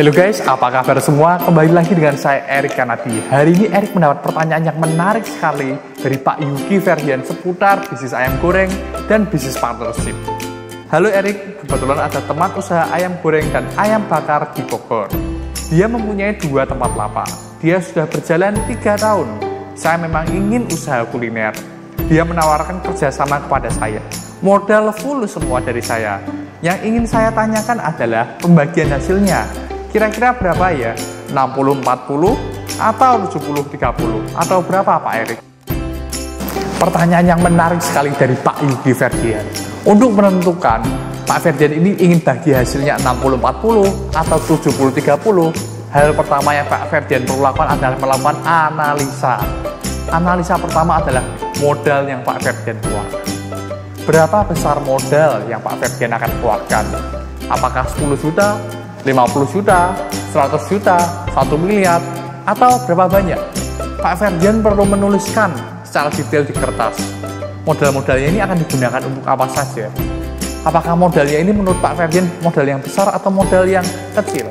Halo guys, apa kabar semua? Kembali lagi dengan saya Erik Kanadi. Hari ini Erik mendapat pertanyaan yang menarik sekali dari Pak Yuki Ferdian seputar bisnis ayam goreng dan bisnis partnership. Halo Erik, kebetulan ada teman usaha ayam goreng dan ayam bakar di Bogor. Dia mempunyai dua tempat lapak. Dia sudah berjalan tiga tahun. Saya memang ingin usaha kuliner. Dia menawarkan kerjasama kepada saya. Modal full semua dari saya. Yang ingin saya tanyakan adalah pembagian hasilnya Kira-kira berapa ya? 60-40 atau 70-30 atau berapa Pak Erik? Pertanyaan yang menarik sekali dari Pak Yuki Ferdian. Untuk menentukan Pak Ferdian ini ingin bagi hasilnya 60-40 atau 70-30, hal pertama yang Pak Ferdian perlu lakukan adalah melakukan analisa. Analisa pertama adalah modal yang Pak Ferdian keluarkan. Berapa besar modal yang Pak Ferdian akan keluarkan? Apakah 10 juta, 50 juta, 100 juta, 1 miliar, atau berapa banyak? Pak Ferdian perlu menuliskan secara detail di kertas. Modal-modalnya ini akan digunakan untuk apa saja? Apakah modalnya ini menurut Pak Ferdian modal yang besar atau modal yang kecil?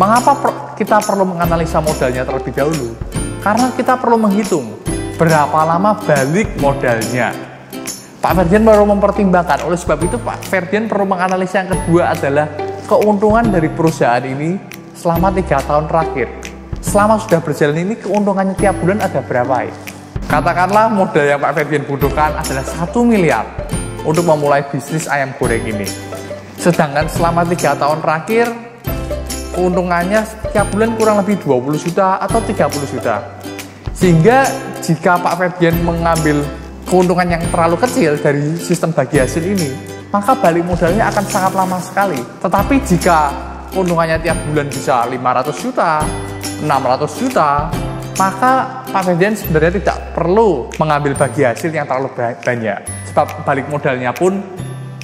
Mengapa kita perlu menganalisa modalnya terlebih dahulu? Karena kita perlu menghitung berapa lama balik modalnya. Pak Ferdian perlu mempertimbangkan, oleh sebab itu Pak Ferdian perlu menganalisa yang kedua adalah keuntungan dari perusahaan ini selama tiga tahun terakhir. Selama sudah berjalan ini keuntungannya tiap bulan ada berapa ya? Katakanlah modal yang Pak Ferdian butuhkan adalah satu miliar untuk memulai bisnis ayam goreng ini. Sedangkan selama tiga tahun terakhir keuntungannya tiap bulan kurang lebih 20 juta atau 30 juta. Sehingga jika Pak Ferdian mengambil keuntungan yang terlalu kecil dari sistem bagi hasil ini, maka balik modalnya akan sangat lama sekali. Tetapi jika keuntungannya tiap bulan bisa 500 juta, 600 juta, maka Pak Ferdian sebenarnya tidak perlu mengambil bagi hasil yang terlalu banyak. Sebab balik modalnya pun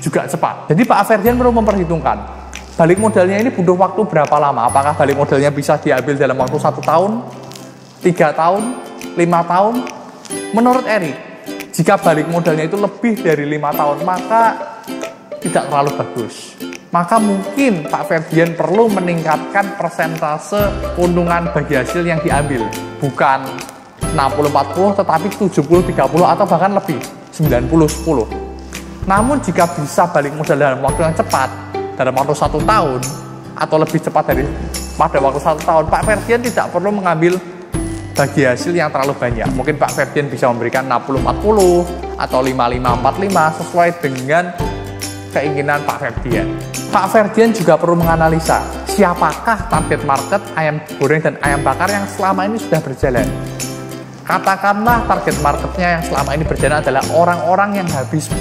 juga cepat. Jadi Pak Ferdian perlu memperhitungkan balik modalnya ini butuh waktu berapa lama? Apakah balik modalnya bisa diambil dalam waktu satu tahun, tiga tahun, lima tahun? Menurut Eri, jika balik modalnya itu lebih dari lima tahun, maka tidak terlalu bagus. Maka mungkin Pak Ferdian perlu meningkatkan persentase keuntungan bagi hasil yang diambil. Bukan 60-40 tetapi 70-30 atau bahkan lebih 90-10. Namun jika bisa balik modal dalam waktu yang cepat, dalam waktu satu tahun, atau lebih cepat dari pada waktu satu tahun, Pak Ferdian tidak perlu mengambil bagi hasil yang terlalu banyak. Mungkin Pak Ferdian bisa memberikan 60-40 atau 55-45 sesuai dengan keinginan Pak Ferdian. Pak Ferdian juga perlu menganalisa siapakah target market ayam goreng dan ayam bakar yang selama ini sudah berjalan. Katakanlah target marketnya yang selama ini berjalan adalah orang-orang yang habis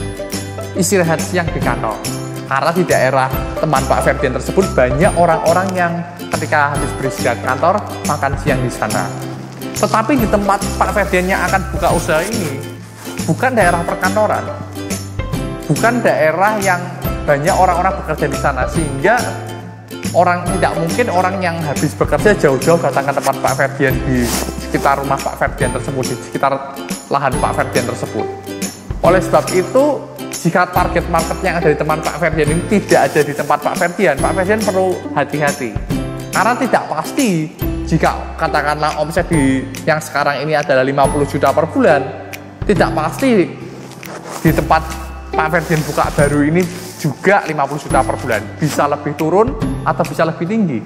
istirahat siang di kantor. Karena di daerah teman Pak Ferdian tersebut banyak orang-orang yang ketika habis beristirahat kantor makan siang di sana. Tetapi di tempat Pak Ferdian yang akan buka usaha ini bukan daerah perkantoran, bukan daerah yang banyak orang-orang bekerja di sana sehingga orang tidak mungkin orang yang habis bekerja jauh-jauh datang ke tempat Pak Ferdian di sekitar rumah Pak Ferdian tersebut di sekitar lahan Pak Ferdian tersebut. Oleh sebab itu jika target market yang ada di tempat Pak Ferdian ini tidak ada di tempat Pak Ferdian, Pak Ferdian perlu hati-hati karena tidak pasti jika katakanlah omset di yang sekarang ini adalah 50 juta per bulan, tidak pasti di tempat Pak Ferdian buka baru ini juga 50 juta per bulan. Bisa lebih turun atau bisa lebih tinggi.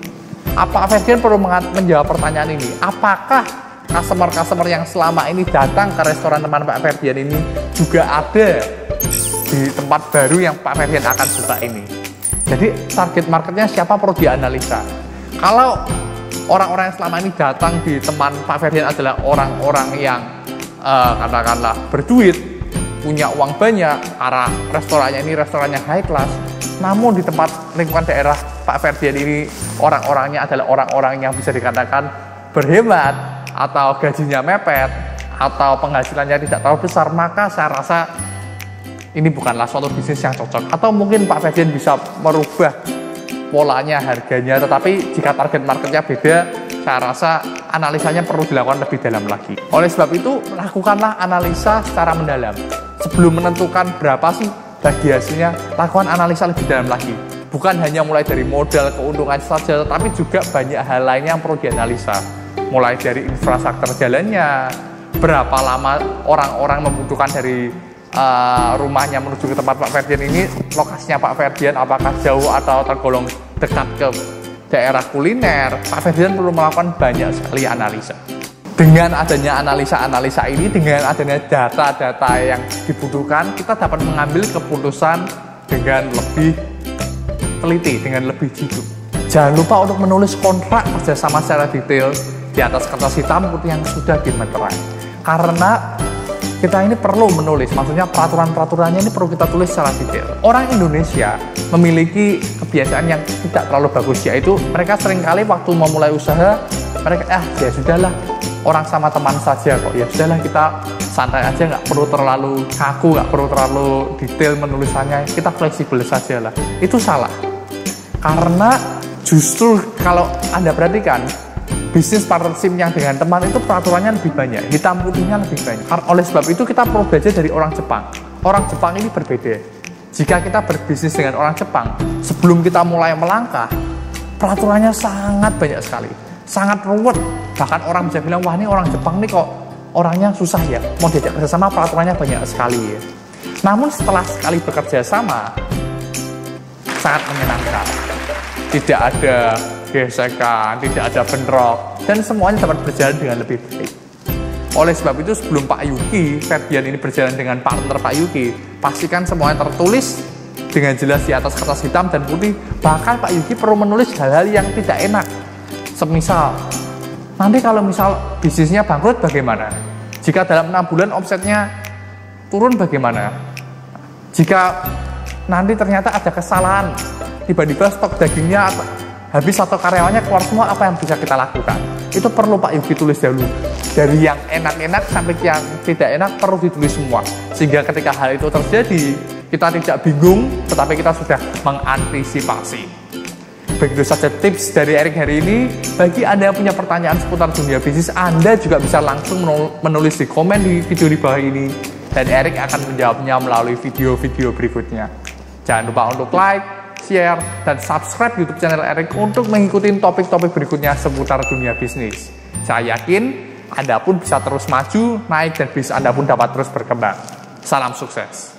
Apa Ferdian perlu menjawab pertanyaan ini? Apakah customer-customer yang selama ini datang ke restoran teman Pak Ferdian ini juga ada di tempat baru yang Pak Ferdian akan buka ini? Jadi target marketnya siapa perlu dianalisa. Kalau orang-orang yang selama ini datang di teman Pak Ferdian adalah orang-orang yang uh, katakanlah berduit, punya uang banyak, arah restorannya ini restorannya high class, namun di tempat lingkungan daerah Pak Ferdian ini orang-orangnya adalah orang-orang yang bisa dikatakan berhemat atau gajinya mepet atau penghasilannya tidak terlalu besar, maka saya rasa ini bukanlah suatu bisnis yang cocok. Atau mungkin Pak Ferdian bisa merubah polanya, harganya, tetapi jika target marketnya beda, saya rasa analisanya perlu dilakukan lebih dalam lagi. Oleh sebab itu, lakukanlah analisa secara mendalam sebelum menentukan berapa sih bagi hasilnya, lakukan analisa lebih dalam lagi. Bukan hanya mulai dari modal keuntungan saja, tapi juga banyak hal lainnya yang perlu dianalisa. Mulai dari infrastruktur jalannya, berapa lama orang-orang membutuhkan dari uh, rumahnya menuju ke tempat Pak Ferdian ini, lokasinya Pak Ferdian apakah jauh atau tergolong dekat ke daerah kuliner, Pak Ferdian perlu melakukan banyak sekali analisa. Dengan adanya analisa-analisa ini, dengan adanya data-data yang dibutuhkan, kita dapat mengambil keputusan dengan lebih teliti, dengan lebih jitu. Jangan lupa untuk menulis kontrak kerjasama secara detail di atas kertas hitam putih yang sudah dimeterai. Karena kita ini perlu menulis, maksudnya peraturan-peraturannya ini perlu kita tulis secara detail. Orang Indonesia memiliki kebiasaan yang tidak terlalu bagus, yaitu mereka sering kali waktu memulai usaha, mereka, ah ya sudahlah, orang sama teman saja kok. Ya sudahlah kita santai aja nggak perlu terlalu kaku nggak perlu terlalu detail menulisannya kita fleksibel saja lah. Itu salah. Karena justru kalau anda perhatikan bisnis partnership yang dengan teman itu peraturannya lebih banyak hitam putihnya lebih banyak. Oleh sebab itu kita perlu belajar dari orang Jepang. Orang Jepang ini berbeda. Jika kita berbisnis dengan orang Jepang sebelum kita mulai melangkah peraturannya sangat banyak sekali. Sangat ruwet. Bahkan orang bisa bilang, wah ini orang Jepang nih kok orangnya susah ya. Mau diajak kerjasama peraturannya banyak sekali ya. Namun setelah sekali bekerja sama, sangat menyenangkan. Tidak ada gesekan, tidak ada bentrok, dan semuanya dapat berjalan dengan lebih baik. Oleh sebab itu sebelum Pak Yuki, Ferdian ini berjalan dengan partner Pak Yuki, pastikan semuanya tertulis dengan jelas di atas kertas hitam dan putih. Bahkan Pak Yuki perlu menulis hal-hal yang tidak enak Semisal, nanti kalau misal bisnisnya bangkrut bagaimana? Jika dalam enam bulan omsetnya turun bagaimana? Jika nanti ternyata ada kesalahan, tiba-tiba stok dagingnya habis atau karyawannya keluar semua, apa yang bisa kita lakukan? Itu perlu Pak Yuki tulis dahulu. Dari yang enak-enak sampai yang tidak enak perlu ditulis semua. Sehingga ketika hal itu terjadi, kita tidak bingung, tetapi kita sudah mengantisipasi. Begitu saja tips dari Erik hari ini. Bagi Anda yang punya pertanyaan seputar dunia bisnis, Anda juga bisa langsung menulis di komen di video di bawah ini. Dan Erik akan menjawabnya melalui video-video berikutnya. Jangan lupa untuk like, share, dan subscribe YouTube channel Erik untuk mengikuti topik-topik berikutnya seputar dunia bisnis. Saya yakin Anda pun bisa terus maju, naik, dan bisnis Anda pun dapat terus berkembang. Salam sukses!